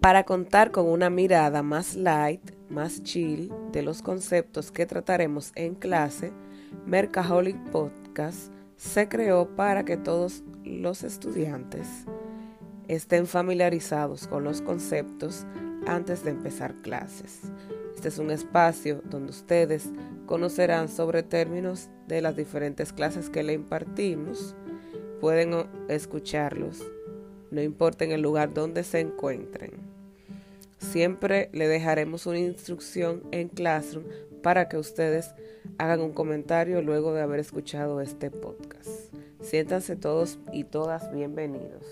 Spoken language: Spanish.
Para contar con una mirada más light, más chill de los conceptos que trataremos en clase, Mercaholic Podcast se creó para que todos los estudiantes estén familiarizados con los conceptos antes de empezar clases. Este es un espacio donde ustedes conocerán sobre términos de las diferentes clases que le impartimos. Pueden escucharlos, no importa en el lugar donde se encuentren. Siempre le dejaremos una instrucción en Classroom para que ustedes hagan un comentario luego de haber escuchado este podcast. Siéntanse todos y todas bienvenidos.